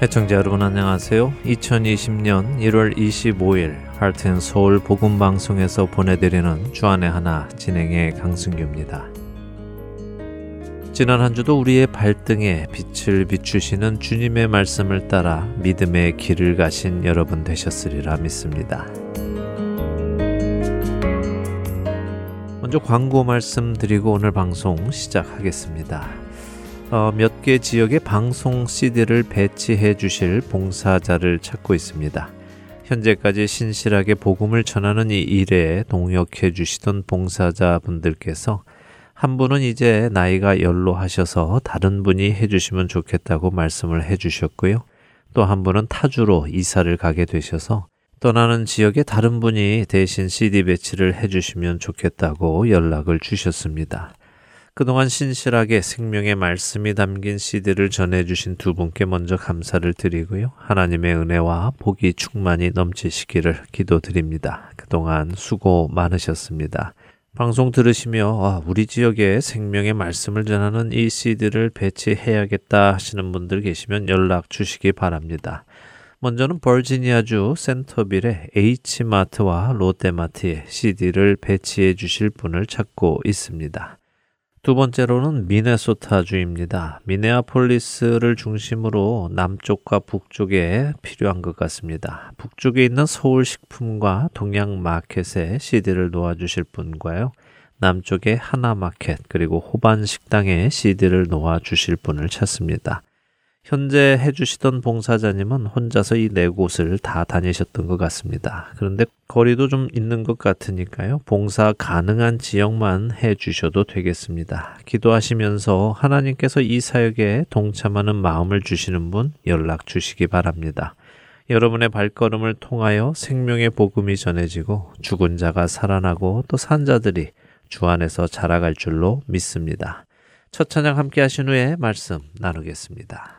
애청자 여러분 안녕하세요. 2020년 1월 25일 하트앤서울 복음 방송에서 보내드리는 주안의 하나 진행의 강승규입니다. 지난 한 주도 우리의 발등에 빛을 비추시는 주님의 말씀을 따라 믿음의 길을 가신 여러분 되셨으리라 믿습니다. 먼저 광고 말씀드리고 오늘 방송 시작하겠습니다. 어, 몇개 지역에 방송 CD를 배치해 주실 봉사자를 찾고 있습니다. 현재까지 신실하게 복음을 전하는 이 일에 동역해 주시던 봉사자분들께서 한 분은 이제 나이가 연로하셔서 다른 분이 해주시면 좋겠다고 말씀을 해주셨고요. 또 한 분은 타주로 이사를 가게 되셔서 떠나는 지역에 다른 분이 대신 CD 배치를 해주시면 좋겠다고 연락을 주셨습니다. 그동안 신실하게 생명의 말씀이 담긴 CD를 전해주신 두 분께 먼저 감사를 드리고요. 하나님의 은혜와 복이 충만히 넘치시기를 기도드립니다. 그동안 수고 많으셨습니다. 방송 들으시며 아, 우리 지역에 생명의 말씀을 전하는 이 CD를 배치해야겠다 하시는 분들 계시면 연락 주시기 바랍니다. 먼저는 버지니아주 센터빌의 H마트와 롯데마트에 CD를 배치해 주실 분을 찾고 있습니다. 두 번째로는 미네소타주입니다. 미네아폴리스를 중심으로 남쪽과 북쪽에 필요한 것 같습니다. 북쪽에 있는 서울식품과 동양마켓에 CD를 놓아주실 분과요. 남쪽에 하나마켓 그리고 호반식당에 CD를 놓아주실 분을 찾습니다. 현재 해주시던 봉사자님은 혼자서 이 네 곳을 다 다니셨던 것 같습니다. 그런데 거리도 좀 있는 것 같으니까요. 봉사 가능한 지역만 해주셔도 되겠습니다. 기도하시면서 하나님께서 이 사역에 동참하는 마음을 주시는 분 연락 주시기 바랍니다. 여러분의 발걸음을 통하여 생명의 복음이 전해지고 죽은 자가 살아나고 또 산자들이 주 안에서 자라갈 줄로 믿습니다. 첫 찬양 함께 하신 후에 말씀 나누겠습니다.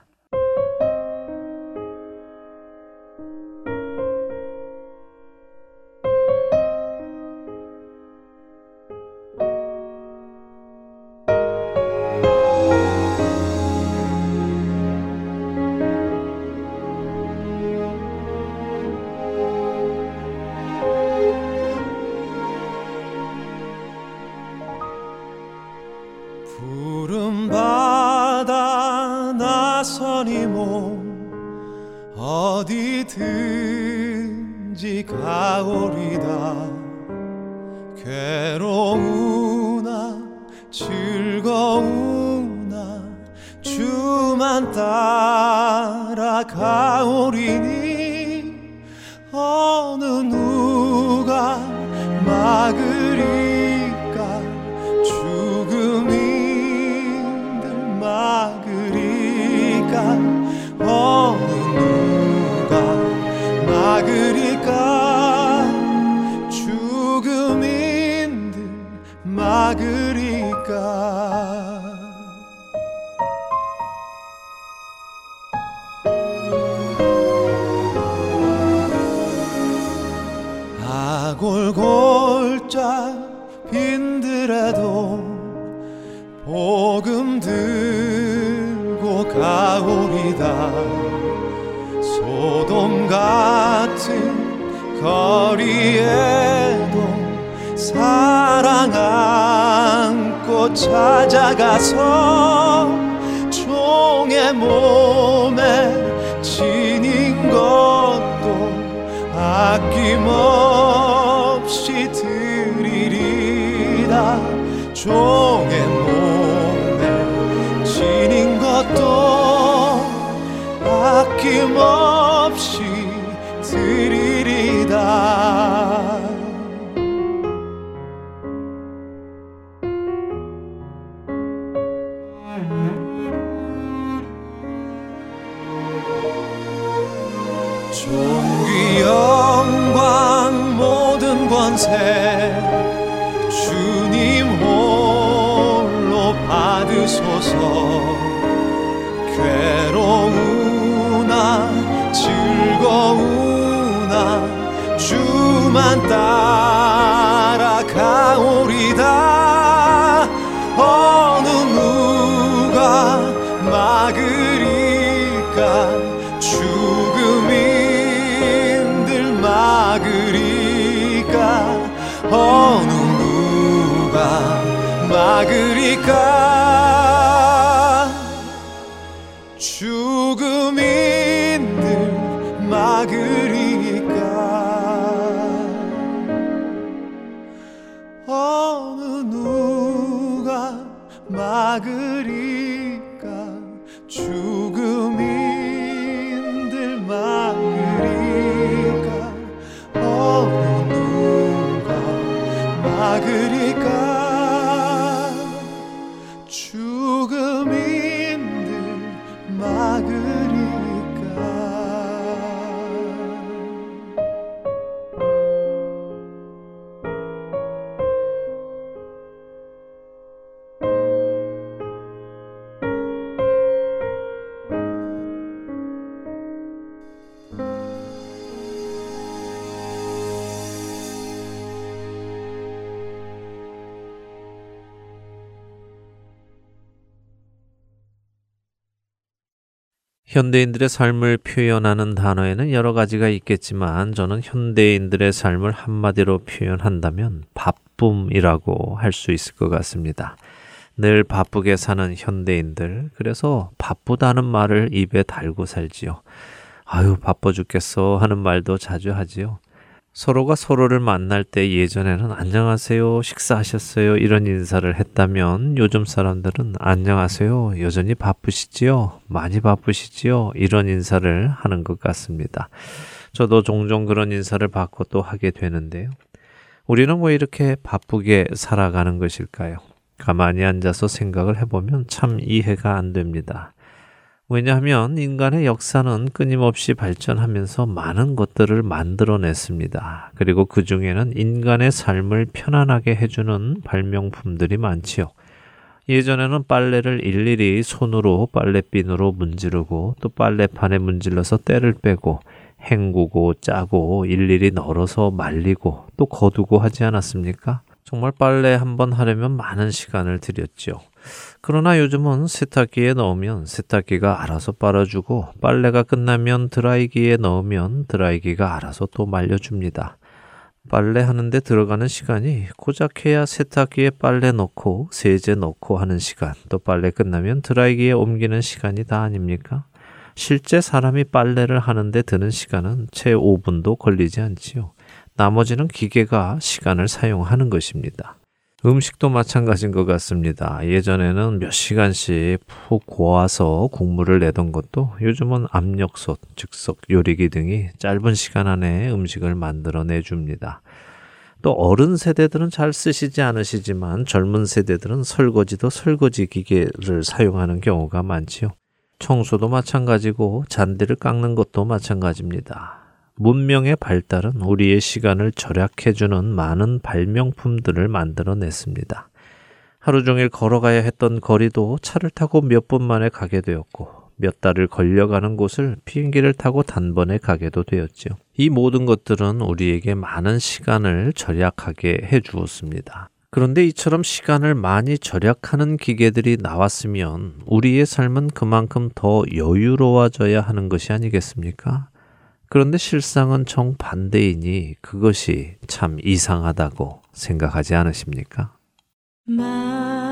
조금 들고 가오리다. 소돔 같은 거리에도 사랑 안고 찾아가서 종의 몸에 지닌 것도 아낌없이 드리리라. 종 끊임없이 드리리다. 존귀 영광 모든 권세 주만 따라가오리다. 어느 누가 막으리까? 죽음인들 막으리까? 어느 누가 막으리까? 죽 현대인들의 삶을 표현하는 단어에는 여러 가지가 있겠지만 저는 현대인들의 삶을 한마디로 표현한다면 바쁨이라고 할 수 있을 것 같습니다. 늘 바쁘게 사는 현대인들, 그래서 바쁘다는 말을 입에 달고 살지요. 아유, 바빠 죽겠어 하는 말도 자주 하지요. 서로가 서로를 만날 때 예전에는 안녕하세요, 식사하셨어요, 이런 인사를 했다면 요즘 사람들은 안녕하세요, 여전히 바쁘시지요? 많이 바쁘시지요? 이런 인사를 하는 것 같습니다. 저도 종종 그런 인사를 받고 또 하게 되는데요. 우리는 왜 이렇게 바쁘게 살아가는 것일까요? 가만히 앉아서 생각을 해보면 참 이해가 안 됩니다. 왜냐하면 인간의 역사는 끊임없이 발전하면서 많은 것들을 만들어냈습니다. 그리고 그 중에는 인간의 삶을 편안하게 해주는 발명품들이 많지요. 예전에는 빨래를 일일이 손으로 빨래비누로 문지르고 또 빨래판에 문질러서 때를 빼고 헹구고 짜고 일일이 널어서 말리고 또 거두고 하지 않았습니까? 정말 빨래 한 번 하려면 많은 시간을 들였죠. 그러나 요즘은 세탁기에 넣으면 세탁기가 알아서 빨아주고 빨래가 끝나면 드라이기에 넣으면 드라이기가 알아서 또 말려줍니다. 빨래 하는데 들어가는 시간이 고작 해야 세탁기에 빨래 넣고 세제 넣고 하는 시간, 또 빨래 끝나면 드라이기에 옮기는 시간이 다 아닙니까? 실제 사람이 빨래를 하는데 드는 시간은 채 5분도 걸리지 않지요. 나머지는 기계가 시간을 사용하는 것입니다. 음식도 마찬가지인 것 같습니다. 예전에는 몇 시간씩 푹 고아서 국물을 내던 것도 요즘은 압력솥, 즉석 요리기 등이 짧은 시간 안에 음식을 만들어 내 줍니다. 또 어른 세대들은 잘 쓰시지 않으시지만 젊은 세대들은 설거지도 설거지 기계를 사용하는 경우가 많지요. 청소도 마찬가지고 잔디를 깎는 것도 마찬가지입니다. 문명의 발달은 우리의 시간을 절약해주는 많은 발명품들을 만들어냈습니다. 하루 종일 걸어가야 했던 거리도 차를 타고 몇 분 만에 가게 되었고, 몇 달을 걸려가는 곳을 비행기를 타고 단번에 가게도 되었지요. 이 모든 것들은 우리에게 많은 시간을 절약하게 해 주었습니다. 그런데 이처럼 시간을 많이 절약하는 기계들이 나왔으면 우리의 삶은 그만큼 더 여유로워져야 하는 것이 아니겠습니까? 그런데 실상은 정반대이니 그것이 참 이상하다고 생각하지 않으십니까? 만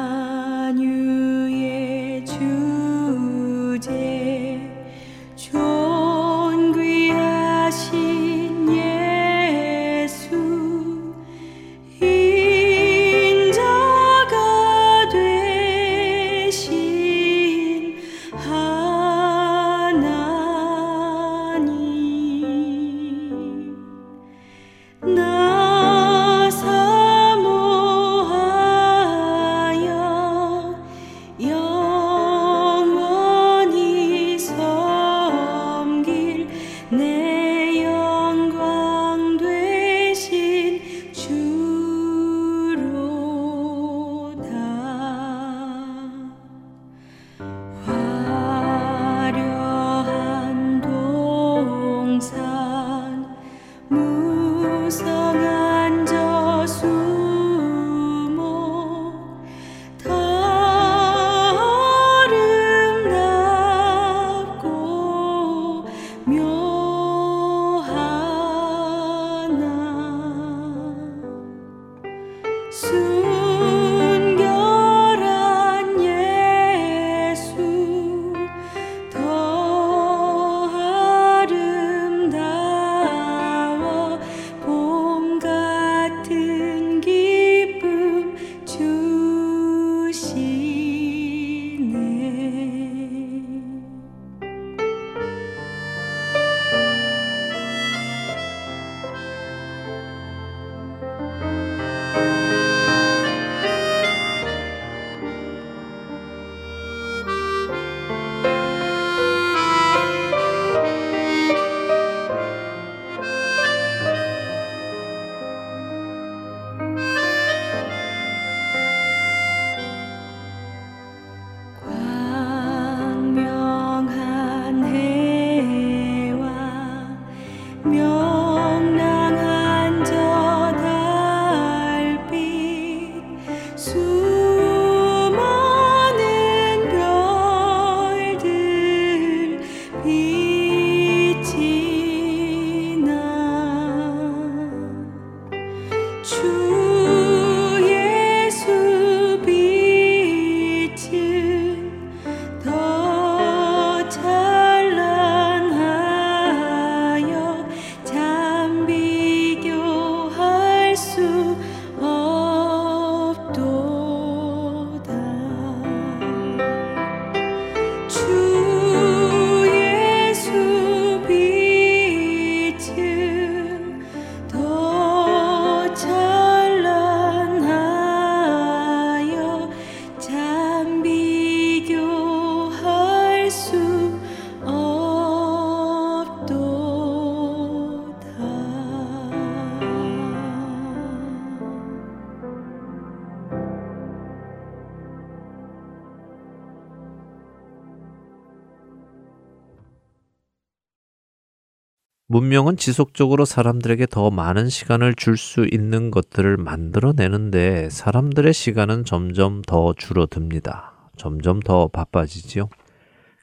문명은 지속적으로 사람들에게 더 많은 시간을 줄 수 있는 것들을 만들어내는데 사람들의 시간은 점점 더 줄어듭니다. 점점 더 바빠지지요.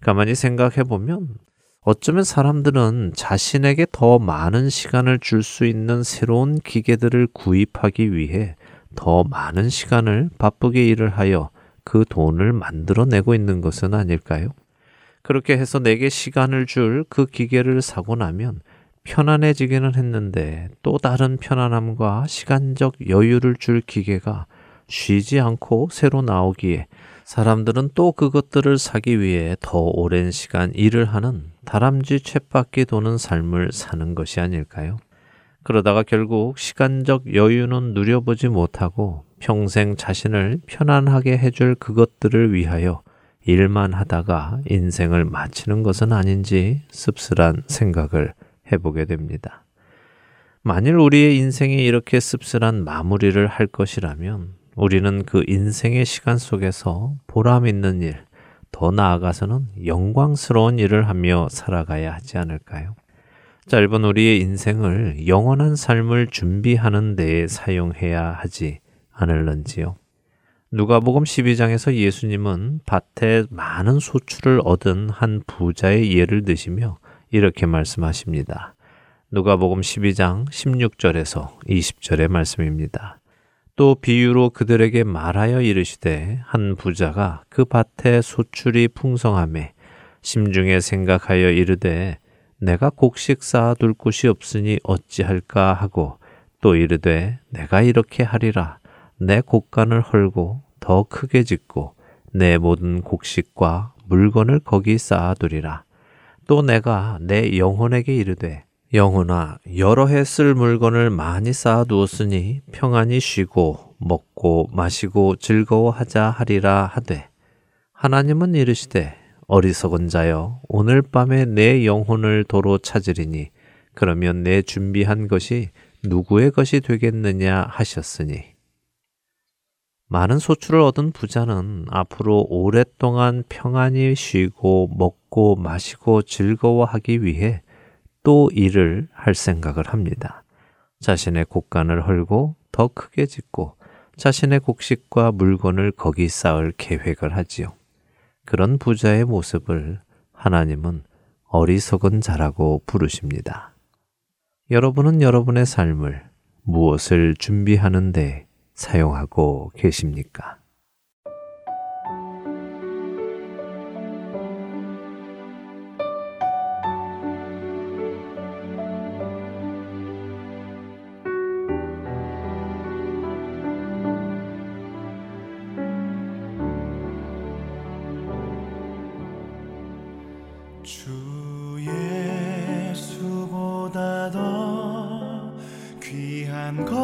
가만히 생각해 보면 어쩌면 사람들은 자신에게 더 많은 시간을 줄 수 있는 새로운 기계들을 구입하기 위해 더 많은 시간을 바쁘게 일을 하여 그 돈을 만들어내고 있는 것은 아닐까요? 그렇게 해서 내게 시간을 줄 그 기계를 사고 나면 편안해지기는 했는데 또 다른 편안함과 시간적 여유를 줄 기계가 쉬지 않고 새로 나오기에 사람들은 또 그것들을 사기 위해 더 오랜 시간 일을 하는 다람쥐 쳇바퀴 도는 삶을 사는 것이 아닐까요? 그러다가 결국 시간적 여유는 누려보지 못하고 평생 자신을 편안하게 해줄 그것들을 위하여 일만 하다가 인생을 마치는 것은 아닌지 씁쓸한 생각을 해보게 됩니다. 만일 우리의 인생이 이렇게 씁쓸한 마무리를 할 것이라면 우리는 그 인생의 시간 속에서 보람 있는 일, 더 나아가서는 영광스러운 일을 하며 살아가야 하지 않을까요? 짧은 우리의 인생을 영원한 삶을 준비하는 데에 사용해야 하지 않을런지요. 누가복음 12장에서 예수님은 밭에 많은 소출을 얻은 한 부자의 예를 드시며 이렇게 말씀하십니다. 누가복음 12장 16절에서 20절의 말씀입니다. 또 비유로 그들에게 말하여 이르시되 한 부자가 그 밭에 소출이 풍성함에 심중에 생각하여 이르되 내가 곡식 쌓아둘 곳이 없으니 어찌할까 하고 또 이르되 내가 이렇게 하리라 내 곡간을 헐고 더 크게 짓고 내 모든 곡식과 물건을 거기 쌓아두리라 또 내가 내 영혼에게 이르되 영혼아 여러 해 쓸 물건을 많이 쌓아 두었으니 평안히 쉬고 먹고 마시고 즐거워하자 하리라 하되 하나님은 이르시되 어리석은 자여 오늘 밤에 내 영혼을 도로 찾으리니 그러면 내 준비한 것이 누구의 것이 되겠느냐 하셨으니 많은 소출을 얻은 부자는 앞으로 오랫동안 평안히 쉬고 먹고 마시고 즐거워하기 위해 또 일을 할 생각을 합니다. 자신의 곡간을 헐고 더 크게 짓고 자신의 곡식과 물건을 거기 쌓을 계획을 하지요. 그런 부자의 모습을 하나님은 어리석은 자라고 부르십니다. 여러분은 여러분의 삶을 무엇을 준비하는데 사용하고 계십니까? 귀한 것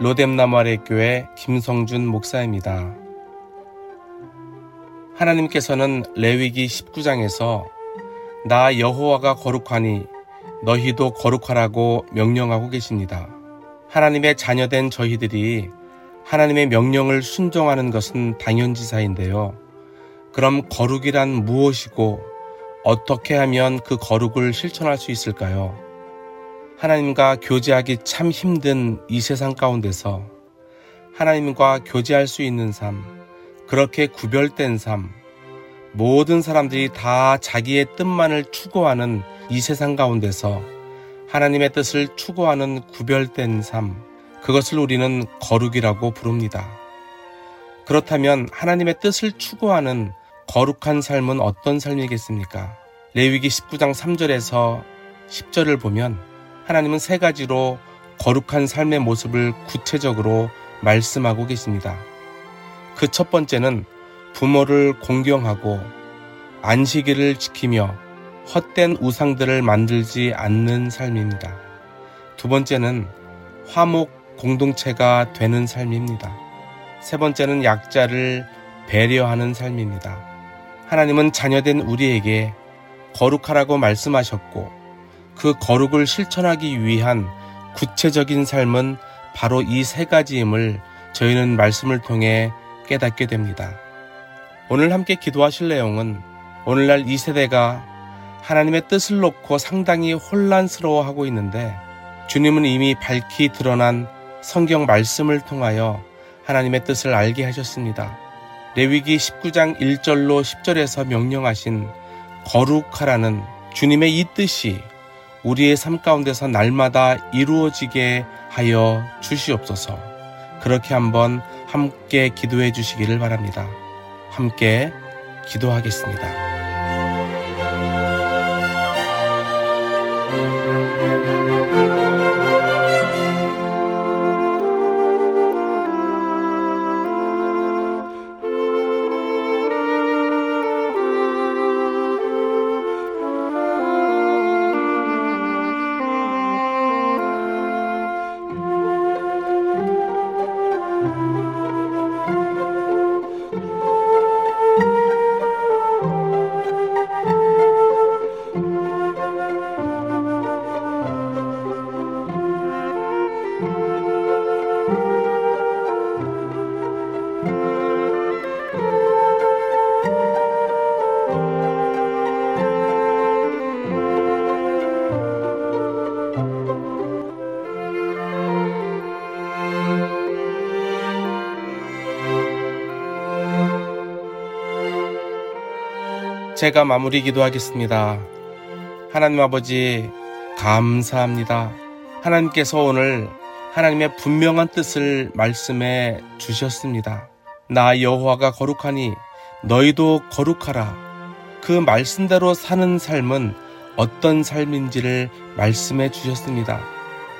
로뎀나무 아래 교회 김성준 목사입니다. 하나님께서는 레위기 19장에서 나 여호와가 거룩하니 너희도 거룩하라고 명령하고 계십니다. 하나님의 자녀된 저희들이 하나님의 명령을 순종하는 것은 당연지사인데요. 그럼 거룩이란 무엇이고 어떻게 하면 그 거룩을 실천할 수 있을까요? 하나님과 교제하기 참 힘든 이 세상 가운데서 하나님과 교제할 수 있는 삶, 그렇게 구별된 삶, 모든 사람들이 다 자기의 뜻만을 추구하는 이 세상 가운데서 하나님의 뜻을 추구하는 구별된 삶, 그것을 우리는 거룩이라고 부릅니다. 그렇다면 하나님의 뜻을 추구하는 거룩한 삶은 어떤 삶이겠습니까? 레위기 19장 3절에서 10절을 보면 하나님은 세 가지로 거룩한 삶의 모습을 구체적으로 말씀하고 계십니다. 그 첫 번째는 부모를 공경하고 안식일을 지키며 헛된 우상들을 만들지 않는 삶입니다. 두 번째는 화목 공동체가 되는 삶입니다. 세 번째는 약자를 배려하는 삶입니다. 하나님은 자녀된 우리에게 거룩하라고 말씀하셨고 그 거룩을 실천하기 위한 구체적인 삶은 바로 이 세 가지임을 저희는 말씀을 통해 깨닫게 됩니다. 오늘 함께 기도하실 내용은 오늘날 이 세대가 하나님의 뜻을 놓고 상당히 혼란스러워하고 있는데 주님은 이미 밝히 드러난 성경 말씀을 통하여 하나님의 뜻을 알게 하셨습니다. 레위기 19장 1절로 10절에서 명령하신 거룩하라는 주님의 이 뜻이 우리의 삶 가운데서 날마다 이루어지게 하여 주시옵소서. 그렇게 한번 함께 기도해 주시기를 바랍니다. 함께 기도하겠습니다. 제가 마무리 기도하겠습니다. 하나님 아버지, 감사합니다. 하나님께서 오늘 하나님의 분명한 뜻을 말씀해 주셨습니다. 나 여호와가 거룩하니 너희도 거룩하라. 그 말씀대로 사는 삶은 어떤 삶인지를 말씀해 주셨습니다.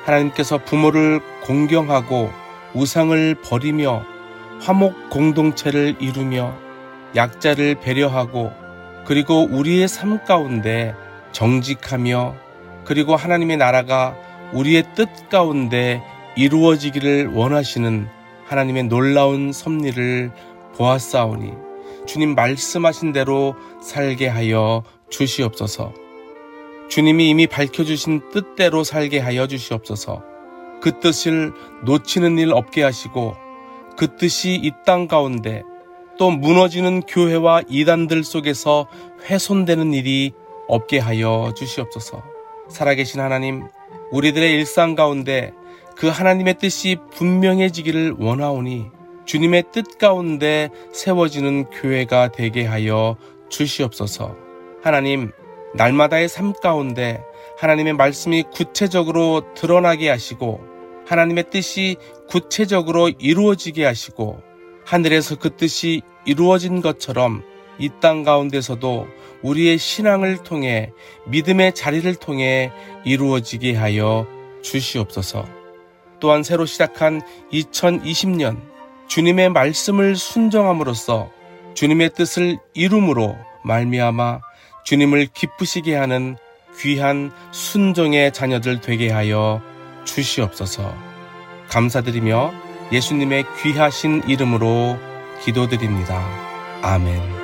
하나님께서 부모를 공경하고 우상을 버리며 화목 공동체를 이루며 약자를 배려하고 그리고 우리의 삶 가운데 정직하며 그리고 하나님의 나라가 우리의 뜻 가운데 이루어지기를 원하시는 하나님의 놀라운 섭리를 보았사오니 주님 말씀하신 대로 살게 하여 주시옵소서. 주님이 이미 밝혀주신 뜻대로 살게 하여 주시옵소서. 그 뜻을 놓치는 일 없게 하시고 그 뜻이 이 땅 가운데 또 무너지는 교회와 이단들 속에서 훼손되는 일이 없게 하여 주시옵소서. 살아계신 하나님, 우리들의 일상 가운데 그 하나님의 뜻이 분명해지기를 원하오니 주님의 뜻 가운데 세워지는 교회가 되게 하여 주시옵소서. 하나님, 날마다의 삶 가운데 하나님의 말씀이 구체적으로 드러나게 하시고 하나님의 뜻이 구체적으로 이루어지게 하시고 하늘에서 그 뜻이 이루어진 것처럼 이 땅 가운데서도 우리의 신앙을 통해 믿음의 자리를 통해 이루어지게 하여 주시옵소서. 또한 새로 시작한 2020년 주님의 말씀을 순정함으로써 주님의 뜻을 이룸으로 말미암아 주님을 기쁘시게 하는 귀한 순종의 자녀들 되게 하여 주시옵소서. 감사드리며 예수님의 귀하신 이름으로 기도드립니다. 아멘.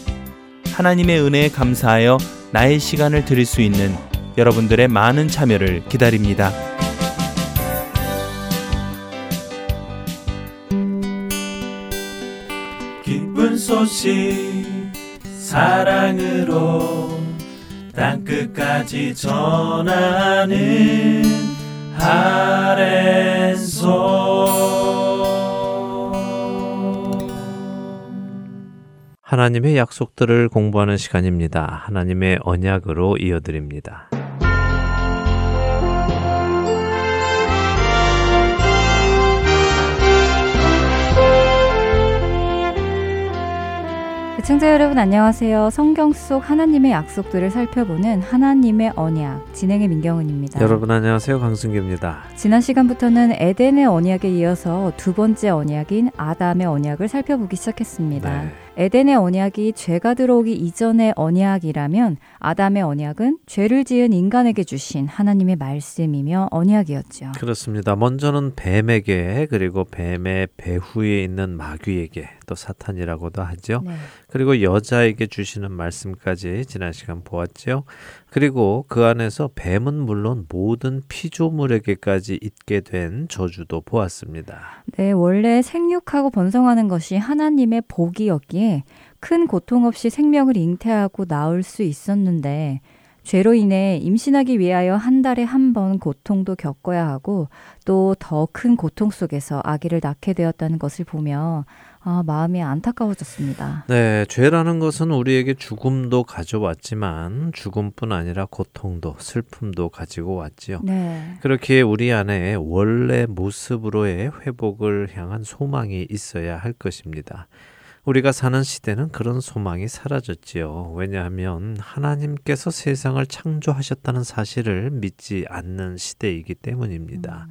하나님의 은혜에 감사하여 나의 시간을 드릴 수 있는 여러분들의 많은 참여를 기다립니다. 기쁜 소식 사랑으로 땅끝까지 전하는 아랜소 하나님의 약속들을 공부하는 시간입니다. 하나님의 언약으로 이어드립니다. 시청자 여러분 안녕하세요. 성경 속 하나님의 약속들을 살펴보는 하나님의 언약 진행의 민경은입니다. 여러분 안녕하세요. 강승규입니다. 지난 시간부터는 에덴의 언약에 이어서 두 번째 언약인 아담의 언약을 살펴보기 시작했습니다. 네. 에덴의 언약이 죄가 들어오기 이전의 언약이라면 아담의 언약은 죄를 지은 인간에게 주신 하나님의 말씀이며 언약이었죠. 그렇습니다. 먼저는 뱀에게 그리고 뱀의 배후에 있는 마귀에게 또 사탄이라고도 하죠. 네. 그리고 여자에게 주시는 말씀까지 지난 시간 보았죠. 그리고 그 안에서 뱀은 물론 모든 피조물에게까지 있게 된 저주도 보았습니다. 네, 원래 생육하고 번성하는 것이 하나님의 복이었기에 큰 고통 없이 생명을 잉태하고 낳을 수 있었는데 죄로 인해 임신하기 위하여 한 달에 한 번 고통도 겪어야 하고 또 더 큰 고통 속에서 아기를 낳게 되었다는 것을 보며 아, 마음이 안타까워졌습니다. 네, 죄라는 것은 우리에게 죽음도 가져왔지만 죽음뿐 아니라 고통도 슬픔도 가지고 왔지요. 네. 그렇게 우리 안에 원래 모습으로의 회복을 향한 소망이 있어야 할 것입니다. 우리가 사는 시대는 그런 소망이 사라졌지요. 왜냐하면 하나님께서 세상을 창조하셨다는 사실을 믿지 않는 시대이기 때문입니다.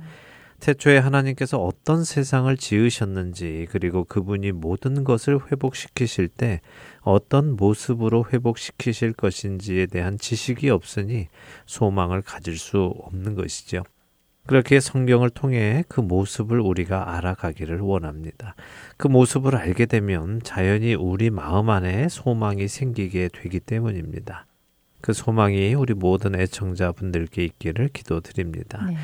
태초에 하나님께서 어떤 세상을 지으셨는지 그리고 그분이 모든 것을 회복시키실 때 어떤 모습으로 회복시키실 것인지에 대한 지식이 없으니 소망을 가질 수 없는 것이죠. 그렇게 성경을 통해 그 모습을 우리가 알아가기를 원합니다. 그 모습을 알게 되면 자연히 우리 마음 안에 소망이 생기게 되기 때문입니다. 그 소망이 우리 모든 애청자분들께 있기를 기도드립니다. 네.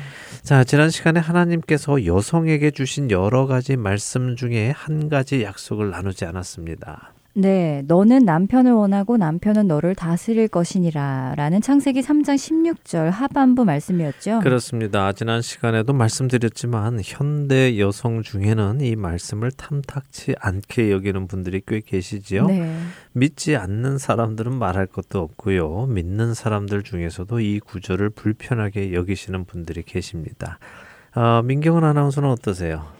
자, 지난 시간에 하나님께서 여성에게 주신 여러 가지 말씀 중에 한 가지 약속을 나누지 않았습니다. 네, 너는 남편을 원하고 남편은 너를 다스릴 것이니라 라는 창세기 3장 16절 하반부 말씀이었죠. 그렇습니다. 지난 시간에도 말씀드렸지만 현대 여성 중에는 이 말씀을 탐탁치 않게 여기는 분들이 꽤 계시지요. 네. 믿지 않는 사람들은 말할 것도 없고요. 믿는 사람들 중에서도 이 구절을 불편하게 여기시는 분들이 계십니다. 어, 민경은 아나운서는 어떠세요?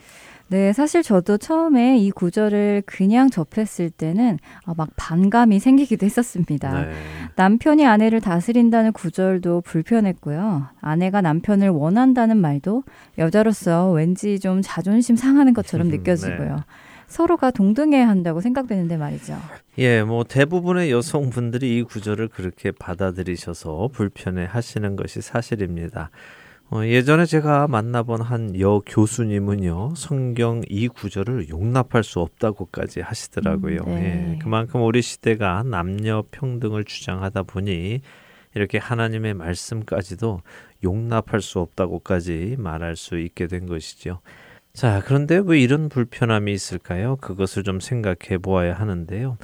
네, 사실 저도 처음에 이 구절을 그냥 접했을 때는 어, 막 반감이 생기기도 했었습니다. 네. 남편이 아내를 다스린다는 구절도 불편했고요. 아내가 남편을 원한다는 말도 여자로서 왠지 좀 자존심 상하는 것처럼 네. 느껴지고요. 서로가 동등해야 한다고 생각되는데 말이죠. 예, 뭐 대부분의 여성분들이 이 구절을 그렇게 받아들이셔서 불편해 하시는 것이 사실입니다. 어, 예전에 제가 만나본 한 여 교수님은요, 성경 이 구절을 용납할 수 없다고까지 하시더라고요. 음, 네. 예, 그만큼 우리 시대가 남녀 평등을 주장하다 보니 이렇게 하나님의 말씀까지도 용납할 수 없다고까지 말할 수 있게 된 것이죠. 자, 그런데 왜 이런 불편함이 있을까요? 그것을 좀 생각해 보아야 하는데요.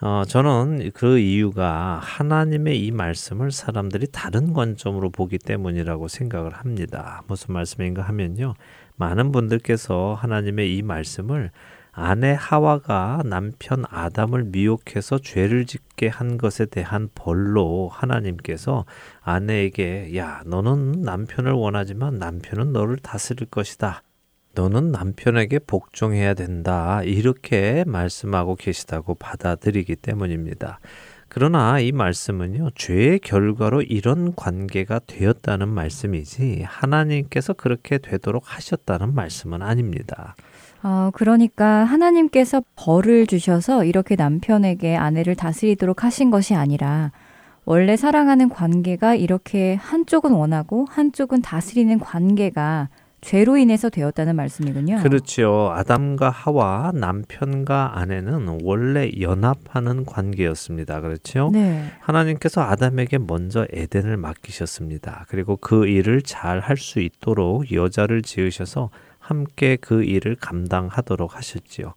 어, 저는 그 이유가 하나님의 이 말씀을 사람들이 다른 관점으로 보기 때문이라고 생각을 합니다. 무슨 말씀인가 하면요. 많은 분들께서 하나님의 이 말씀을 아내 하와가 남편 아담을 미혹해서 죄를 짓게 한 것에 대한 벌로 하나님께서 아내에게 야, 너는 남편을 원하지만 남편은 너를 다스릴 것이다. 너는 남편에게 복종해야 된다. 이렇게 말씀하고 계시다고 받아들이기 때문입니다. 그러나 이 말씀은요, 죄의 결과로 이런 관계가 되었다는 말씀이지, 하나님께서 그렇게 되도록 하셨다는 말씀은 아닙니다. 어, 그러니까 하나님께서 벌을 주셔서 이렇게 남편에게 아내를 다스리도록 하신 것이 아니라 원래 사랑하는 관계가 이렇게 한쪽은 원하고 한쪽은 다스리는 관계가 죄로 인해서 되었다는 말씀이군요. 그렇지요. 아담과 하와, 남편과 아내는 원래 연합하는 관계였습니다. 그렇죠? 네. 하나님께서 아담에게 먼저 에덴을 맡기셨습니다. 그리고 그 일을 잘 할 수 있도록 여자를 지으셔서 함께 그 일을 감당하도록 하셨지요.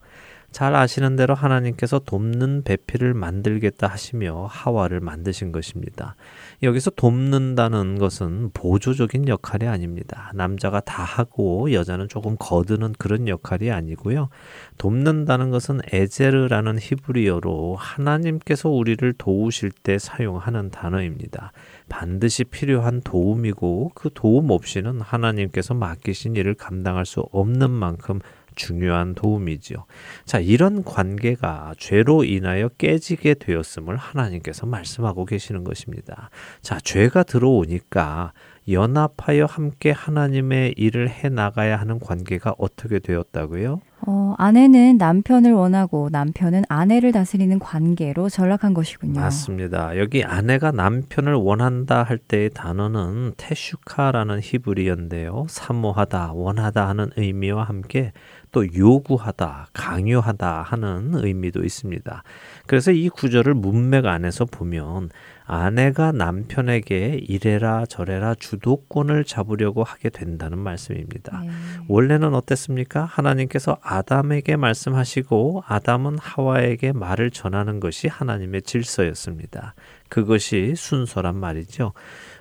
잘 아시는 대로 하나님께서 돕는 배필을 만들겠다 하시며 하와를 만드신 것입니다. 여기서 돕는다는 것은 보조적인 역할이 아닙니다. 남자가 다 하고 여자는 조금 거드는 그런 역할이 아니고요. 돕는다는 것은 에제르라는 히브리어로 하나님께서 우리를 도우실 때 사용하는 단어입니다. 반드시 필요한 도움이고 그 도움 없이는 하나님께서 맡기신 일을 감당할 수 없는 만큼 중요한 도움이지요. 자, 이런 관계가 죄로 인하여 깨지게 되었음을 하나님께서 말씀하고 계시는 것입니다. 자, 죄가 들어오니까 연합하여 함께 하나님의 일을 해 나가야 하는 관계가 어떻게 되었다고요? 어, 아내는 남편을 원하고 남편은 아내를 다스리는 관계로 전락한 것이군요. 맞습니다. 여기 아내가 남편을 원한다 할 때의 단어는 테슈카라는 히브리어인데요. 사모하다, 원하다 하는 의미와 함께 또 요구하다, 강요하다 하는 의미도 있습니다. 그래서 이 구절을 문맥 안에서 보면 아내가 남편에게 이래라 저래라 주도권을 잡으려고 하게 된다는 말씀입니다. 네. 원래는 어땠습니까? 하나님께서 아담에게 말씀하시고 아담은 하와에게 말을 전하는 것이 하나님의 질서였습니다. 그것이 순서란 말이죠.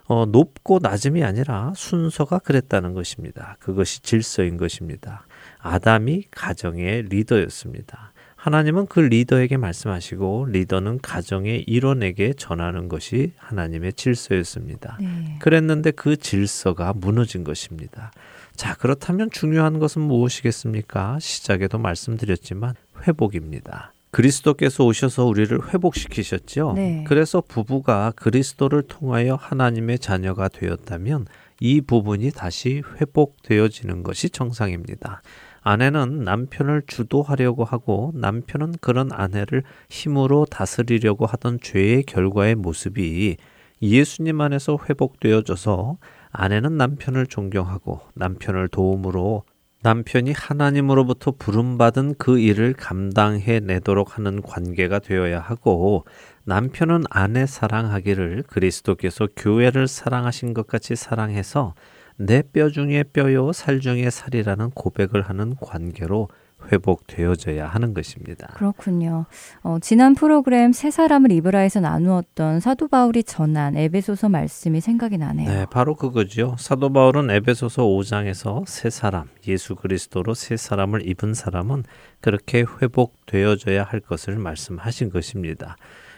어, 높고 낮음이 아니라 순서가 그랬다는 것입니다. 그것이 질서인 것입니다. 아담이 가정의 리더였습니다. 하나님은 그 리더에게 말씀하시고 리더는 가정의 일원에게 전하는 것이 하나님의 질서였습니다. 네. 그랬는데 그 질서가 무너진 것입니다. 자, 그렇다면 중요한 것은 무엇이겠습니까? 시작에도 말씀드렸지만 회복입니다. 그리스도께서 오셔서 우리를 회복시키셨죠. 네. 그래서 부부가 그리스도를 통하여 하나님의 자녀가 되었다면 이 부분이 다시 회복되어지는 것이 정상입니다. 아내는 남편을 주도하려고 하고 남편은 그런 아내를 힘으로 다스리려고 하던 죄의 결과의 모습이 예수님 안에서 회복되어져서 아내는 남편을 존경하고 남편을 도움으로 남편이 하나님으로부터 부름받은 그 일을 감당해 내도록 하는 관계가 되어야 하고 남편은 아내 사랑하기를 그리스도께서 교회를 사랑하신 것 같이 사랑해서 내 뼈 중에 뼈요 살 중에 살이라는 고백을 하는 관계로 회복되어져야 하는 것입니다. 그렇군요. 어, 지난 프로그램 세 사람을 입으라에서 나누었던 사도 바울이 전한 에베소서 말씀이 생각이 나네요. 네, 바로 그거죠. 사도 바울은 에베소서 5장에서 세 사람, 예수 그리스도로 세 사람을 입은 사람은 그렇게 회복되어져야 할 것을 말씀하신 것입니다.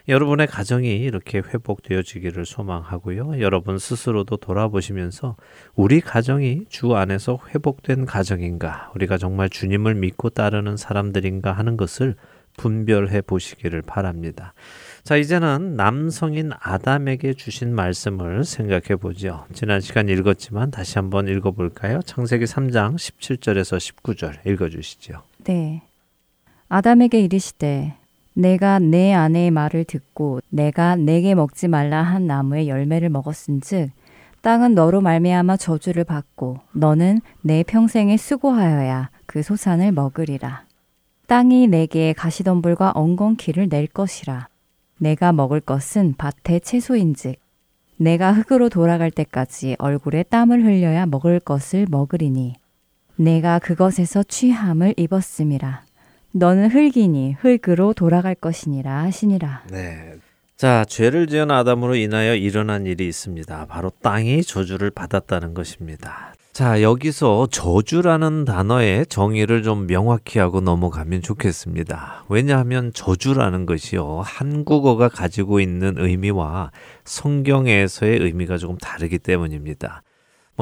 여러분의 가정이 이렇게 회복되어지기를 소망하고요. 여러분 스스로도 돌아보시면서 우리 가정이 주 안에서 회복된 가정인가, 우리가 정말 주님을 믿고 따르는 사람들인가 하는 것을 분별해 보시기를 바랍니다. 자, 이제는 남성인 아담에게 주신 말씀을 생각해 보죠. 지난 시간 읽었지만 다시 한번 읽어 볼까요? 창세기 3장 17절에서 19절 읽어 주시죠. 네. 아담에게 이르시되 내가 내 아내의 말을 듣고 내가 내게 먹지 말라 한 나무의 열매를 먹었은즉 땅은 너로 말미암아 저주를 받고 너는 내 평생에 수고하여야 그 소산을 먹으리라. 땅이 내게 가시덤불과 엉겅퀴를 낼 것이라. 내가 먹을 것은 밭의 채소인즉 내가 흙으로 돌아갈 때까지 얼굴에 땀을 흘려야 먹을 것을 먹으리니 내가 그것에서 취함을 입었음이라. 너는 흙이니 흙으로 돌아갈 것이니라 하시니라. 네. 자, 죄를 지은 아담으로 인하여 일어난 일이 있습니다. 바로 땅이 저주를 받았다는 것입니다. 자, 여기서 저주라는 단어의 정의를 좀 명확히 하고 넘어가면 좋겠습니다. 왜냐하면 저주라는 것이요. 한국어가 가지고 있는 의미와 성경에서의 의미가 조금 다르기 때문입니다.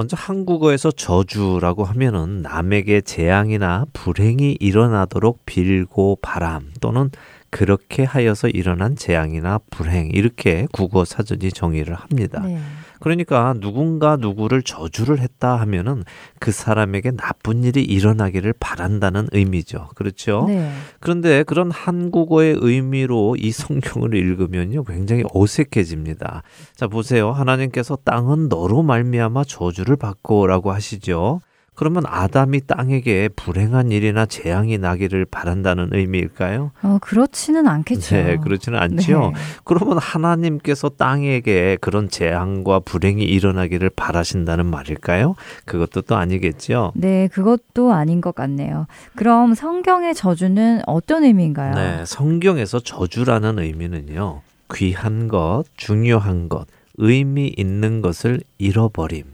먼저 한국어에서 저주라고 하면은 남에게 재앙이나 불행이 일어나도록 빌고 바람 또는 그렇게 하여서 일어난 재앙이나 불행 이렇게 국어 사전이 정의를 합니다. 네. 그러니까 누군가 누구를 저주를 했다 하면은 그 사람에게 나쁜 일이 일어나기를 바란다는 의미죠. 그렇죠? 네. 그런데 그런 한국어의 의미로 이 성경을 읽으면요 굉장히 어색해집니다. 자 보세요. 하나님께서 땅은 너로 말미암아 저주를 받고라고 하시죠. 그러면 아담이 땅에게 불행한 일이나 재앙이 나기를 바란다는 의미일까요? 어, 그렇지는 않겠죠. 네, 그렇지는 않죠. 네. 그러면 하나님께서 땅에게 그런 재앙과 불행이 일어나기를 바라신다는 말일까요? 그것도 또 아니겠죠. 네, 그것도 아닌 것 같네요. 그럼 성경의 저주는 어떤 의미인가요? 네, 성경에서 저주라는 의미는요. 귀한 것, 중요한 것, 의미 있는 것을 잃어버림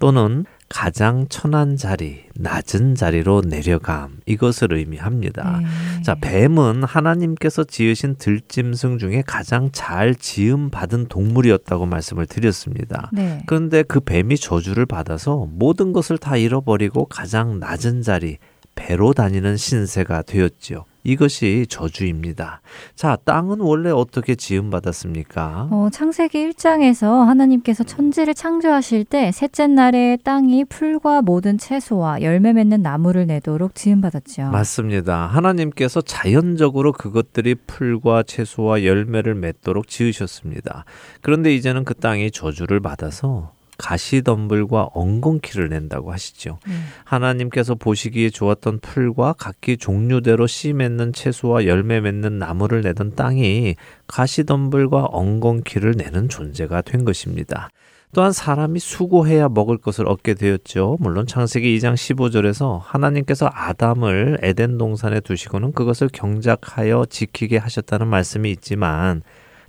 또는 가장 천한 자리, 낮은 자리로 내려감 이것을 의미합니다. 네. 자, 뱀은 하나님께서 지으신 들짐승 중에 가장 잘 지음 받은 동물이었다고 말씀을 드렸습니다. 네. 그런데 그 뱀이 저주를 받아서 모든 것을 다 잃어버리고 가장 낮은 자리, 배로 다니는 신세가 되었지요. 이것이 저주입니다. 자, 땅은 원래 어떻게 지음받았습니까? 어, 창세기 1장에서 하나님께서 천지를 창조하실 때 셋째 날에 땅이 풀과 모든 채소와 열매 맺는 나무를 내도록 지음받았죠. 맞습니다. 하나님께서 자연적으로 그것들이 풀과 채소와 열매를 맺도록 지으셨습니다. 그런데 이제는 그 땅이 저주를 받아서 가시덤불과 엉겅퀴를 낸다고 하시죠. 음. 하나님께서 보시기에 좋았던 풀과 각기 종류대로 씨 맺는 채소와 열매 맺는 나무를 내던 땅이 가시덤불과 엉겅퀴를 내는 존재가 된 것입니다. 또한 사람이 수고해야 먹을 것을 얻게 되었죠. 물론 창세기 2장 15절에서 하나님께서 아담을 에덴 동산에 두시고는 그것을 경작하여 지키게 하셨다는 말씀이 있지만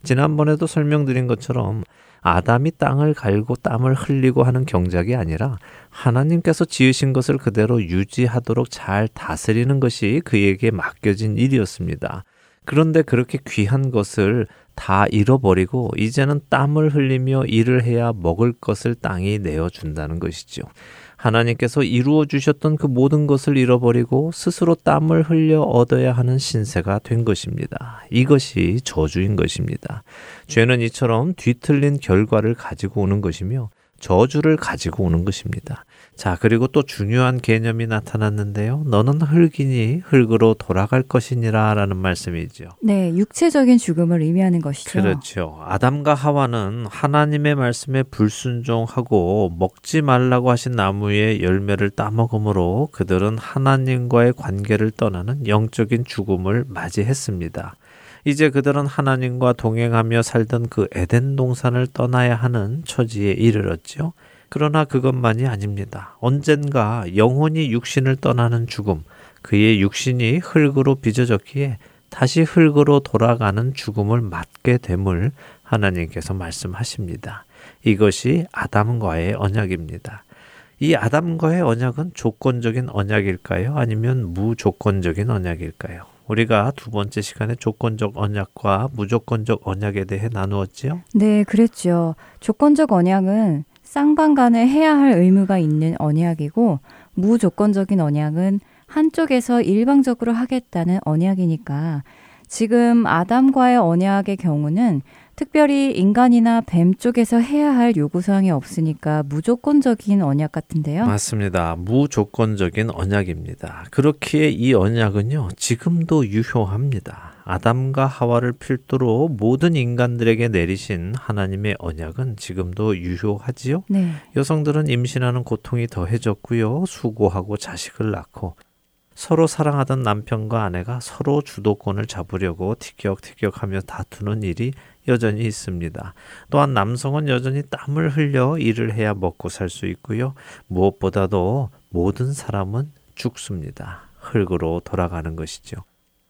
지난번에도 설명드린 것처럼 아담이 땅을 갈고 땀을 흘리고 하는 경작이 아니라 하나님께서 지으신 것을 그대로 유지하도록 잘 다스리는 것이 그에게 맡겨진 일이었습니다. 그런데 그렇게 귀한 것을 다 잃어버리고 이제는 땀을 흘리며 일을 해야 먹을 것을 땅이 내어준다는 것이죠. 하나님께서 이루어 주셨던 그 모든 것을 잃어버리고 스스로 땀을 흘려 얻어야 하는 신세가 된 것입니다. 이것이 저주인 것입니다. 죄는 이처럼 뒤틀린 결과를 가지고 오는 것이며 저주를 가지고 오는 것입니다. 자, 그리고 또 중요한 개념이 나타났는데요. 너는 흙이니 흙으로 돌아갈 것이니라 라는 말씀이죠. 네, 육체적인 죽음을 의미하는 것이죠. 그렇죠. 아담과 하와는 하나님의 말씀에 불순종하고 먹지 말라고 하신 나무의 열매를 따먹음으로 그들은 하나님과의 관계를 떠나는 영적인 죽음을 맞이했습니다. 이제 그들은 하나님과 동행하며 살던 그 에덴 동산을 떠나야 하는 처지에 이르렀죠. 그러나 그것만이 아닙니다. 언젠가 영혼이 육신을 떠나는 죽음, 그의 육신이 흙으로 빚어졌기에 다시 흙으로 돌아가는 죽음을 맞게 됨을 하나님께서 말씀하십니다. 이것이 아담과의 언약입니다. 이 아담과의 언약은 조건적인 언약일까요? 아니면 무조건적인 언약일까요? 우리가 두 번째 시간에 조건적 언약과 무조건적 언약에 대해 나누었지요? 네, 그랬죠. 조건적 언약은 쌍방 간에 해야 할 의무가 있는 언약이고 무조건적인 언약은 한쪽에서 일방적으로 하겠다는 언약이니까 지금 아담과의 언약의 경우는 특별히 인간이나 뱀 쪽에서 해야 할 요구사항이 없으니까 무조건적인 언약 같은데요. 맞습니다. 무조건적인 언약입니다. 그렇기에 이 언약은요, 지금도 유효합니다. 아담과 하와를 필두로 모든 인간들에게 내리신 하나님의 언약은 지금도 유효하지요? 네. 여성들은 임신하는 고통이 더해졌고요. 수고하고 자식을 낳고 서로 사랑하던 남편과 아내가 서로 주도권을 잡으려고 티격태격하며 다투는 일이 여전히 있습니다. 또한 남성은 여전히 땀을 흘려 일을 해야 먹고 살 수 있고요. 무엇보다도 모든 사람은 죽습니다. 흙으로 돌아가는 것이죠.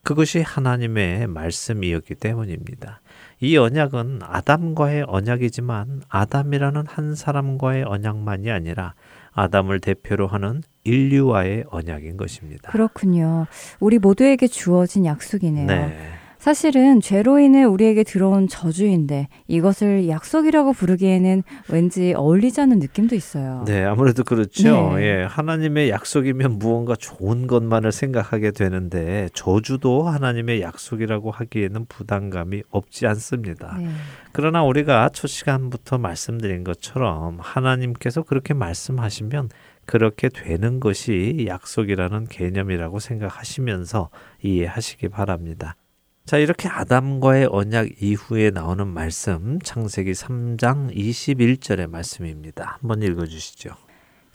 그것이 하나님의 말씀이었기 때문입니다. 이 언약은 아담과의 언약이지만 아담이라는 한 사람과의 언약만이 아니라 아담을 대표로 하는 인류와의 언약인 것입니다. 그렇군요. 우리 모두에게 주어진 약속이네요. 네. 사실은 죄로 인해 우리에게 들어온 저주인데 이것을 약속이라고 부르기에는 왠지 어울리지 않는 느낌도 있어요. 네, 아무래도 그렇죠. 네. 예, 하나님의 약속이면 무언가 좋은 것만을 생각하게 되는데 저주도 하나님의 약속이라고 하기에는 부담감이 없지 않습니다. 네. 그러나 우리가 첫 시간부터 말씀드린 것처럼 하나님께서 그렇게 말씀하시면 그렇게 되는 것이 약속이라는 개념이라고 생각하시면서 이해하시기 바랍니다. 자, 이렇게 아담과의 언약 이후에 나오는 말씀, 창세기 3장 21절의 말씀입니다. 한번 읽어 주시죠.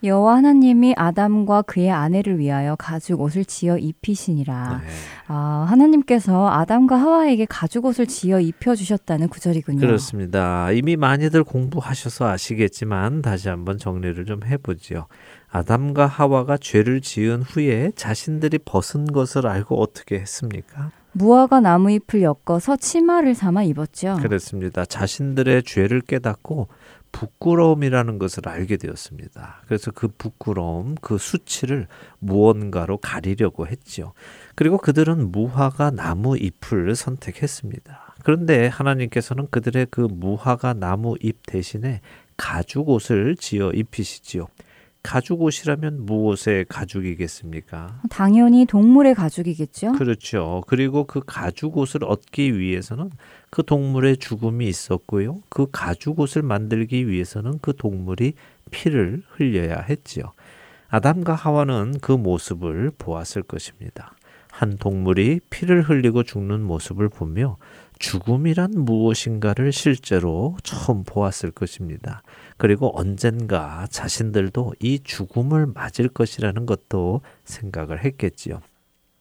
여호와 하나님이 아담과 그의 아내를 위하여 가죽 옷을 지어 입히시니라. 네. 아, 하나님께서 아담과 하와에게 가죽 옷을 지어 입혀 주셨다는 구절이군요. 그렇습니다. 이미 많이들 공부하셔서 아시겠지만 다시 한번 정리를 좀 해보지요. 아담과 하와가 죄를 지은 후에 자신들이 벗은 것을 알고 어떻게 했습니까? 무화과 나무 잎을 엮어서 치마를 삼아 입었죠. 그렇습니다. 자신들의 죄를 깨닫고 부끄러움이라는 것을 알게 되었습니다. 그래서 그 부끄러움, 그 수치를 무언가로 가리려고 했지요. 그리고 그들은 무화과 나무 잎을 선택했습니다. 그런데 하나님께서는 그들의 그 무화과 나무 잎 대신에 가죽 옷을 지어 입히시지요. 가죽 옷이라면 무엇의 가죽이겠습니까? 당연히 동물의 가죽이겠죠. 그렇죠. 그리고 그 가죽 옷을 얻기 위해서는 그 동물의 죽음이 있었고요. 그 가죽 옷을 만들기 위해서는 그 동물이 피를 흘려야 했지요. 아담과 하와는 그 모습을 보았을 것입니다. 한 동물이 피를 흘리고 죽는 모습을 보며 죽음이란 무엇인가를 실제로 처음 보았을 것입니다. 그리고 언젠가 자신들도 이 죽음을 맞을 것이라는 것도 생각을 했겠지요.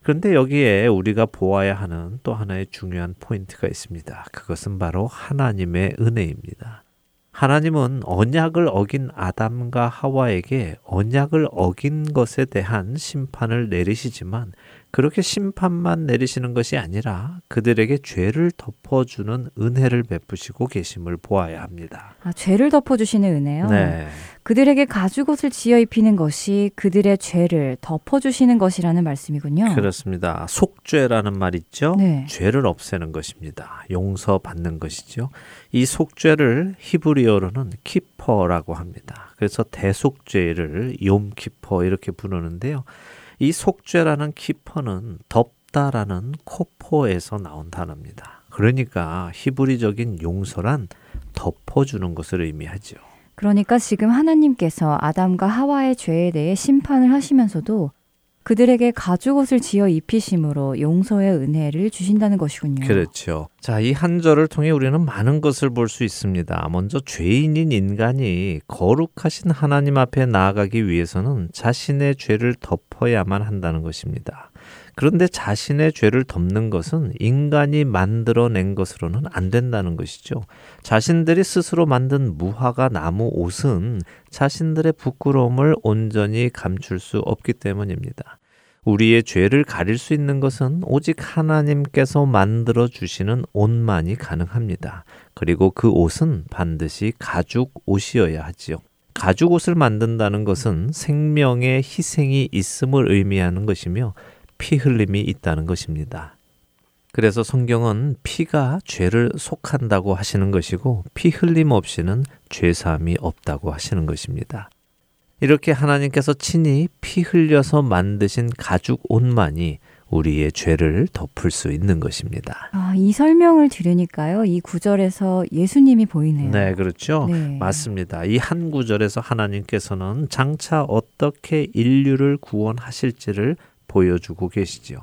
그런데 여기에 우리가 보아야 하는 또 하나의 중요한 포인트가 있습니다. 그것은 바로 하나님의 은혜입니다. 하나님은 언약을 어긴 아담과 하와에게 언약을 어긴 것에 대한 심판을 내리시지만 그렇게 심판만 내리시는 것이 아니라 그들에게 죄를 덮어주는 은혜를 베푸시고 계심을 보아야 합니다. 아, 죄를 덮어주시는 은혜요. 네. 그들에게 가죽옷을 지어 입히는 것이 그들의 죄를 덮어주시는 것이라는 말씀이군요. 그렇습니다. 속죄라는 말 있죠? 네. 죄를 없애는 것입니다. 용서받는 것이죠. 이 속죄를 히브리어로는 키퍼라고 합니다. 그래서 대속죄를 욤키퍼 이렇게 부르는데요. 이 속죄라는 키퍼는 덮다라는 코포에서 나온 단어입니다. 그러니까 히브리적인 용서란 덮어주는 것을 의미하죠. 그러니까 지금 하나님께서 아담과 하와의 죄에 대해 심판을 하시면서도 그들에게 가죽옷을 지어 입히심으로 용서의 은혜를 주신다는 것이군요. 그렇죠. 자, 이 한 절을 통해 우리는 많은 것을 볼 수 있습니다. 먼저 죄인인 인간이 거룩하신 하나님 앞에 나아가기 위해서는 자신의 죄를 덮어야만 한다는 것입니다. 그런데 자신의 죄를 덮는 것은 인간이 만들어낸 것으로는 안 된다는 것이죠. 자신들이 스스로 만든 무화과 나무 옷은 자신들의 부끄러움을 온전히 감출 수 없기 때문입니다. 우리의 죄를 가릴 수 있는 것은 오직 하나님께서 만들어 주시는 옷만이 가능합니다. 그리고 그 옷은 반드시 가죽 옷이어야 하지요. 가죽 옷을 만든다는 것은 생명의 희생이 있음을 의미하는 것이며 피 흘림이 있다는 것입니다. 그래서 성경은 피가 죄를 속한다고 하시는 것이고 피 흘림 없이는 죄 사함이 없다고 하시는 것입니다. 이렇게 하나님께서 친히 피 흘려서 만드신 가죽 옷만이 우리의 죄를 덮을 수 있는 것입니다. 아, 이 설명을 들으니까요. 이 구절에서 예수님이 보이네요. 네, 그렇죠. 네. 맞습니다. 이 한 구절에서 하나님께서는 장차 어떻게 인류를 구원하실지를 보여주고 계시지요.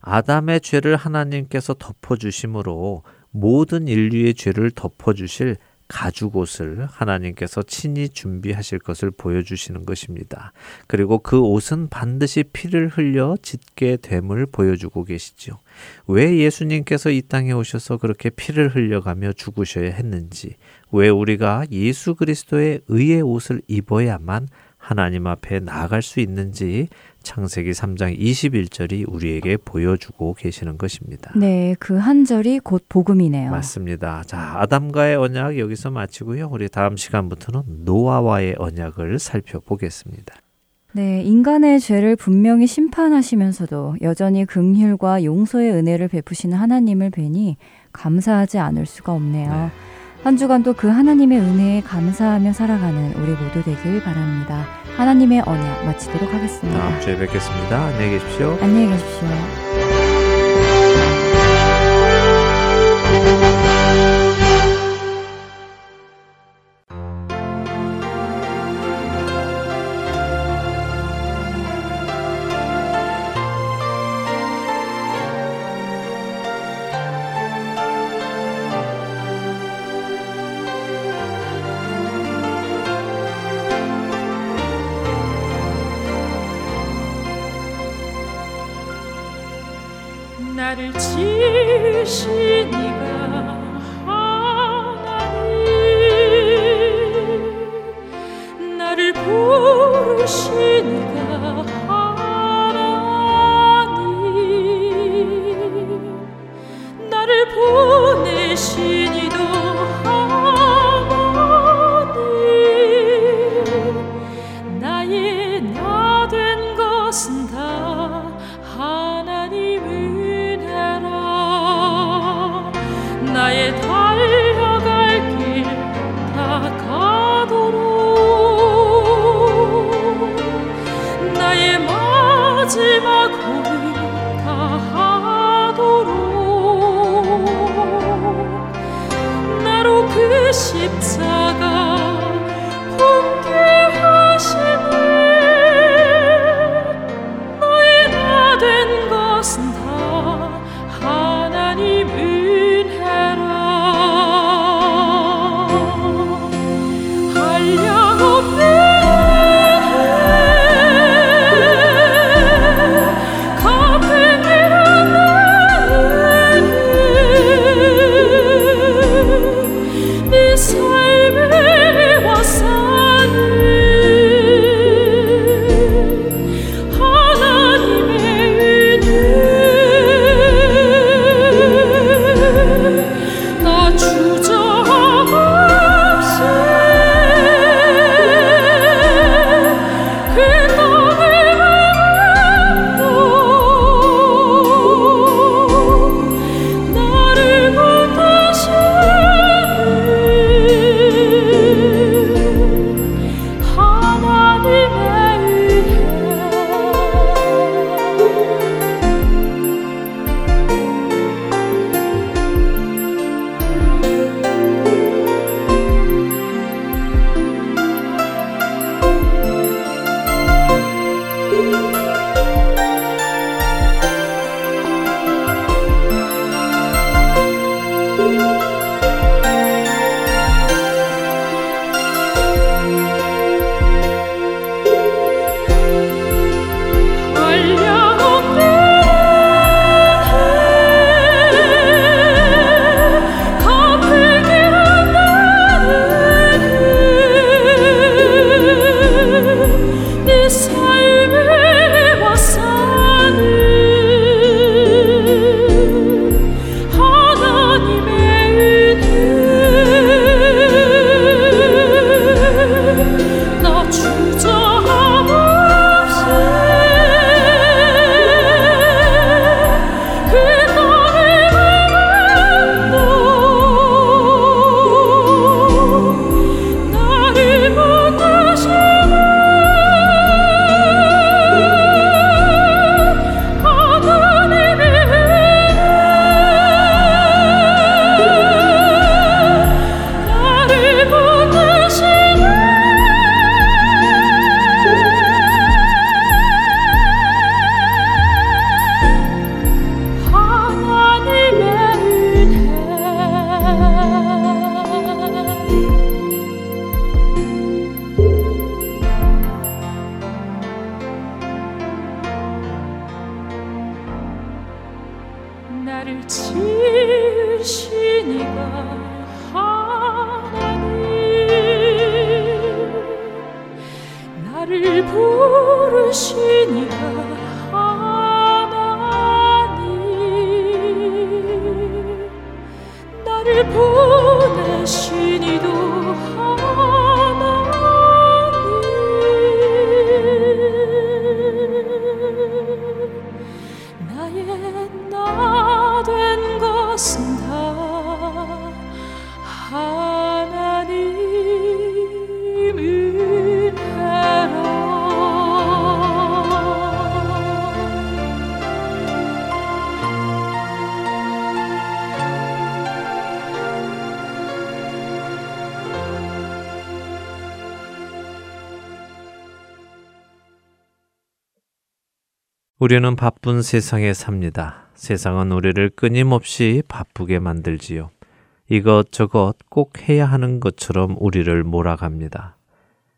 아담의 죄를 하나님께서 덮어주심으로 모든 인류의 죄를 덮어주실 가죽옷을 하나님께서 친히 준비하실 것을 보여주시는 것입니다. 그리고 그 옷은 반드시 피를 흘려 짓게 됨을 보여주고 계시지요. 왜 예수님께서 이 땅에 오셔서 그렇게 피를 흘려가며 죽으셔야 했는지, 왜 우리가 예수 그리스도의 의의 옷을 입어야만 하나님 앞에 나아갈 수 있는지 창세기 3장 21절이 우리에게 보여주고 계시는 것입니다. 네, 그 한 절이 곧 복음이네요. 맞습니다. 자, 아담과의 언약 여기서 마치고요. 우리 다음 시간부터는 노아와의 언약을 살펴보겠습니다. 네, 인간의 죄를 분명히 심판하시면서도 여전히 긍휼과 용서의 은혜를 베푸시는 하나님을 뵈니 감사하지 않을 수가 없네요. 한 주간도 그 하나님의 은혜에 감사하며 살아가는 우리 모두 되길 바랍니다. 하나님의 언약 마치도록 하겠습니다. 다음 주에 뵙겠습니다. 안녕히 계십시오. 안녕히 계십시오. 우리는 바쁜 세상에 삽니다. 세상은 우리를 끊임없이 바쁘게 만들지요. 이것저것 꼭 해야 하는 것처럼 우리를 몰아갑니다.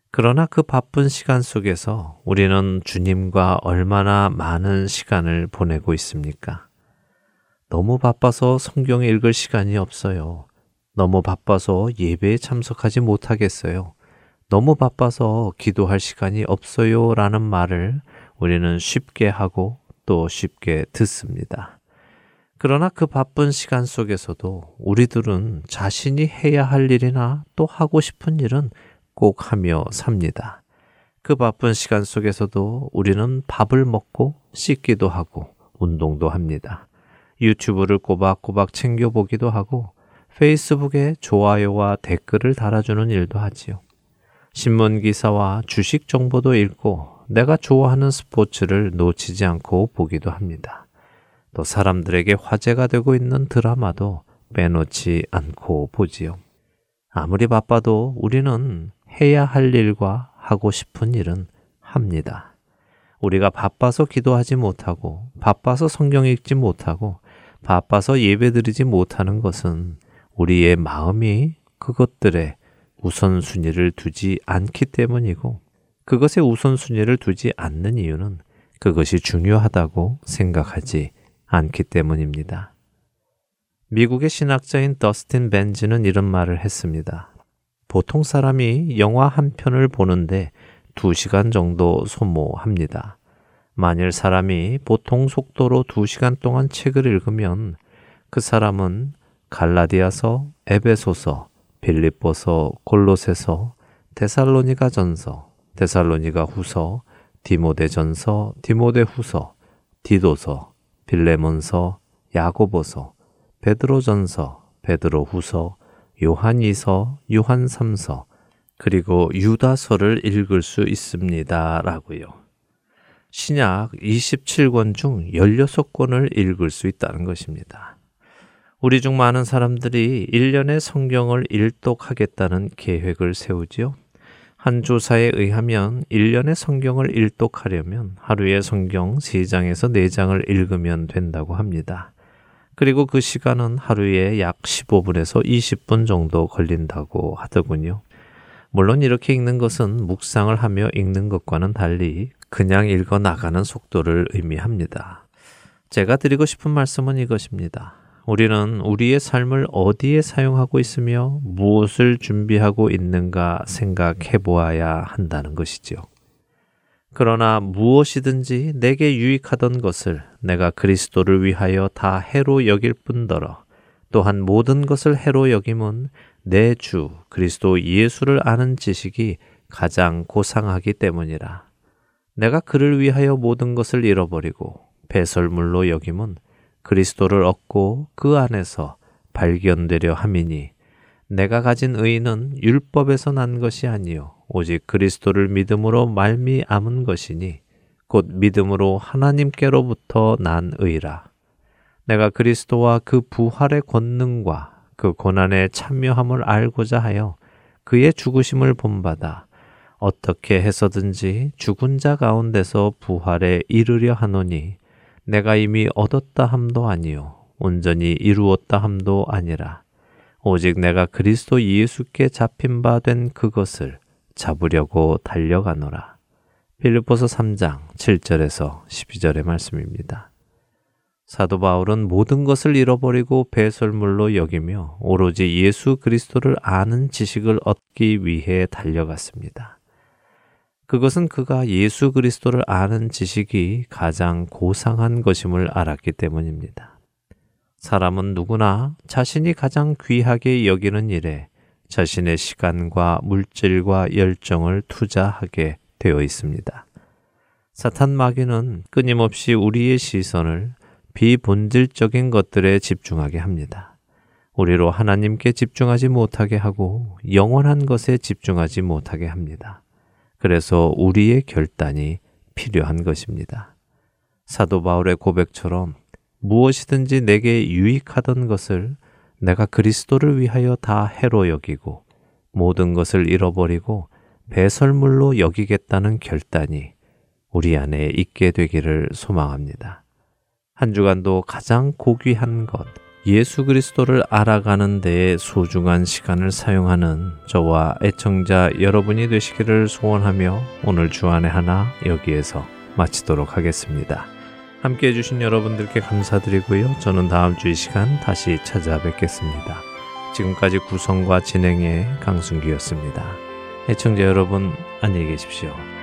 그러나 그 바쁜 시간 속에서 우리는 주님과 얼마나 많은 시간을 보내고 있습니까? 너무 바빠서 성경 읽을 시간이 없어요. 너무 바빠서 예배에 참석하지 못하겠어요. 너무 바빠서 기도할 시간이 없어요. 라는 말을 우리는 쉽게 하고 또 쉽게 듣습니다. 그러나 그 바쁜 시간 속에서도 우리들은 자신이 해야 할 일이나 또 하고 싶은 일은 꼭 하며 삽니다. 그 바쁜 시간 속에서도 우리는 밥을 먹고 씻기도 하고 운동도 합니다. 유튜브를 꼬박꼬박 챙겨보기도 하고 페이스북에 좋아요와 댓글을 달아주는 일도 하지요. 신문 기사와 주식 정보도 읽고 내가 좋아하는 스포츠를 놓치지 않고 보기도 합니다. 또 사람들에게 화제가 되고 있는 드라마도 빼놓지 않고 보지요. 아무리 바빠도 우리는 해야 할 일과 하고 싶은 일은 합니다. 우리가 바빠서 기도하지 못하고, 바빠서 성경 읽지 못하고, 바빠서 예배 드리지 못하는 것은 우리의 마음이 그것들에 우선순위를 두지 않기 때문이고, 그것에 우선순위를 두지 않는 이유는 그것이 중요하다고 생각하지 않기 때문입니다. 미국의 신학자인 더스틴 벤지는 이런 말을 했습니다. 보통 사람이 영화 한 편을 보는데 2시간 정도 소모합니다. 만일 사람이 보통 속도로 2시간 동안 책을 읽으면 그 사람은 갈라디아서, 에베소서, 빌립보서, 골로새서, 데살로니가 전서, 데살로니가 후서, 디모데 전서, 디모데 후서, 디도서, 빌레몬서, 야고보서, 베드로 전서, 베드로 후서, 요한이서, 요한 삼서, 그리고 유다서를 읽을 수 있습니다. 라고요. 신약 27권 중 16권을 읽을 수 있다는 것입니다. 우리 중 많은 사람들이 1년의 성경을 일독하겠다는 계획을 세우지요. 한 조사에 의하면 1년의 성경을 일독하려면 하루에 성경 3장에서 4장을 읽으면 된다고 합니다. 그리고 그 시간은 하루에 약 15분에서 20분 정도 걸린다고 하더군요. 물론 이렇게 읽는 것은 묵상을 하며 읽는 것과는 달리 그냥 읽어 나가는 속도를 의미합니다. 제가 드리고 싶은 말씀은 이것입니다. 우리는 우리의 삶을 어디에 사용하고 있으며 무엇을 준비하고 있는가 생각해 보아야 한다는 것이죠. 그러나 무엇이든지 내게 유익하던 것을 내가 그리스도를 위하여 다 해로 여길 뿐더러 또한 모든 것을 해로 여김은 내 주 그리스도 예수를 아는 지식이 가장 고상하기 때문이라. 내가 그를 위하여 모든 것을 잃어버리고 배설물로 여김은 그리스도를 얻고 그 안에서 발견되려 함이니 내가 가진 의는 율법에서 난 것이 아니요 오직 그리스도를 믿음으로 말미암은 것이니 곧 믿음으로 하나님께로부터 난 의라. 내가 그리스도와 그 부활의 권능과 그 고난에 참여함을 알고자 하여 그의 죽으심을 본받아 어떻게 해서든지 죽은 자 가운데서 부활에 이르려 하노니 내가 이미 얻었다 함도 아니요 온전히 이루었다 함도 아니라 오직 내가 그리스도 예수께 잡힌 바 된 그것을 잡으려고 달려가노라. 필리포서 3장 7절에서 12절의 말씀입니다. 사도 바울은 모든 것을 잃어버리고 배설물로 여기며 오로지 예수 그리스도를 아는 지식을 얻기 위해 달려갔습니다. 그것은 그가 예수 그리스도를 아는 지식이 가장 고상한 것임을 알았기 때문입니다. 사람은 누구나 자신이 가장 귀하게 여기는 일에 자신의 시간과 물질과 열정을 투자하게 되어 있습니다. 사탄 마귀는 끊임없이 우리의 시선을 비본질적인 것들에 집중하게 합니다. 우리로 하나님께 집중하지 못하게 하고 영원한 것에 집중하지 못하게 합니다. 그래서 우리의 결단이 필요한 것입니다. 사도 바울의 고백처럼 무엇이든지 내게 유익하던 것을 내가 그리스도를 위하여 다 해로 여기고 모든 것을 잃어버리고 배설물로 여기겠다는 결단이 우리 안에 있게 되기를 소망합니다. 한 주간도 가장 고귀한 것, 예수 그리스도를 알아가는 데에 소중한 시간을 사용하는 저와 애청자 여러분이 되시기를 소원하며 오늘 주안의 하나 여기에서 마치도록 하겠습니다. 함께 해주신 여러분들께 감사드리고요. 저는 다음 주 이 시간 다시 찾아뵙겠습니다. 지금까지 구성과 진행의 강순기였습니다. 애청자 여러분, 안녕히 계십시오.